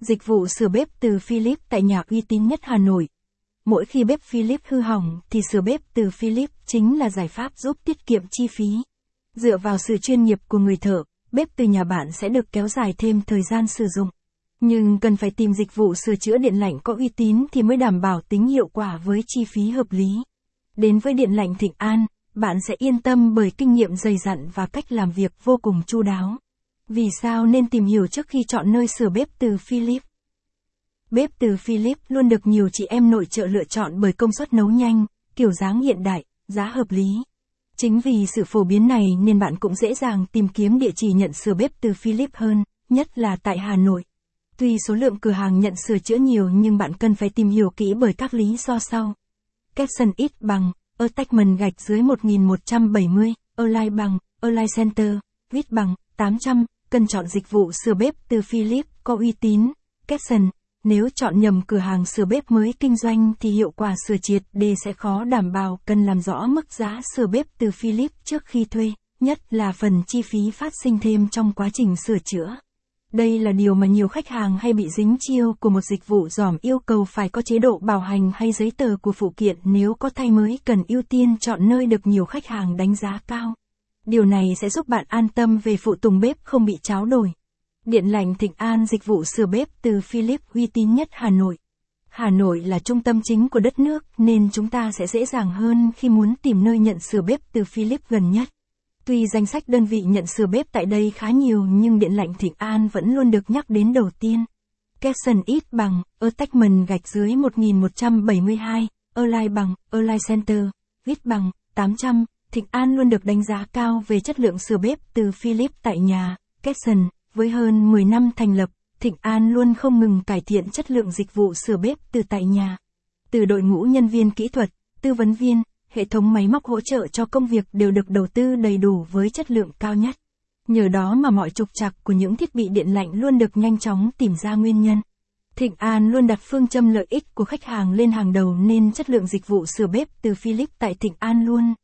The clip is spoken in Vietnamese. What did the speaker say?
Dịch vụ sửa bếp từ Philips tại nhà uy tín nhất Hà Nội. Mỗi khi bếp Philips hư hỏng thì sửa bếp từ Philips chính là giải pháp giúp tiết kiệm chi phí. Dựa vào sự chuyên nghiệp của người thợ, bếp từ nhà bạn sẽ được kéo dài thêm thời gian sử dụng. Nhưng cần phải tìm dịch vụ sửa chữa điện lạnh có uy tín thì mới đảm bảo tính hiệu quả với chi phí hợp lý. Đến với điện lạnh Thịnh An, bạn sẽ yên tâm bởi kinh nghiệm dày dặn và cách làm việc vô cùng chu đáo. Vì sao nên tìm hiểu trước khi chọn nơi sửa bếp từ Philips? Bếp từ Philips luôn được nhiều chị em nội trợ lựa chọn bởi công suất nấu nhanh, kiểu dáng hiện đại, giá hợp lý. Chính vì sự phổ biến này nên bạn cũng dễ dàng tìm kiếm địa chỉ nhận sửa bếp từ Philips hơn, nhất là tại Hà Nội. Tuy số lượng cửa hàng nhận sửa chữa nhiều nhưng bạn cần phải tìm hiểu kỹ bởi các lý do sau. Capson ít bằng, Attachment gạch dưới 1170, Align bằng, Align Center, Vít bằng, 800, cần chọn dịch vụ sửa bếp từ Philips có uy tín. Capson, nếu chọn nhầm cửa hàng sửa bếp mới kinh doanh thì hiệu quả sửa triệt đề sẽ khó đảm bảo cần làm rõ mức giá sửa bếp từ Philips trước khi thuê, nhất là phần chi phí phát sinh thêm trong quá trình sửa chữa. Đây là điều mà nhiều khách hàng hay bị dính chiêu của một dịch vụ dòm yêu cầu phải có chế độ bảo hành hay giấy tờ của phụ kiện nếu có thay mới cần ưu tiên chọn nơi được nhiều khách hàng đánh giá cao. Điều này sẽ giúp bạn an tâm về phụ tùng bếp không bị cháo đổi. Điện lạnh Thịnh An dịch vụ sửa bếp từ Philips uy tín nhất Hà Nội. Hà Nội là trung tâm chính của đất nước nên chúng ta sẽ dễ dàng hơn khi muốn tìm nơi nhận sửa bếp từ Philips gần nhất. Tuy danh sách đơn vị nhận sửa bếp tại đây khá nhiều nhưng điện lạnh Thịnh An vẫn luôn được nhắc đến đầu tiên. Capson ít bằng, Attachment gạch dưới 1172, Align bằng, Align Center, ít bằng, 800, Thịnh An luôn được đánh giá cao về chất lượng sửa bếp từ Philips tại nhà, Capson, với hơn 10 năm thành lập, Thịnh An luôn không ngừng cải thiện chất lượng dịch vụ sửa bếp từ tại nhà. Từ đội ngũ nhân viên kỹ thuật, tư vấn viên, hệ thống máy móc hỗ trợ cho công việc đều được đầu tư đầy đủ với chất lượng cao nhất. Nhờ đó mà mọi trục trặc của những thiết bị điện lạnh luôn được nhanh chóng tìm ra nguyên nhân. Thịnh An luôn đặt phương châm lợi ích của khách hàng lên hàng đầu nên chất lượng dịch vụ sửa bếp từ Philips tại Thịnh An luôn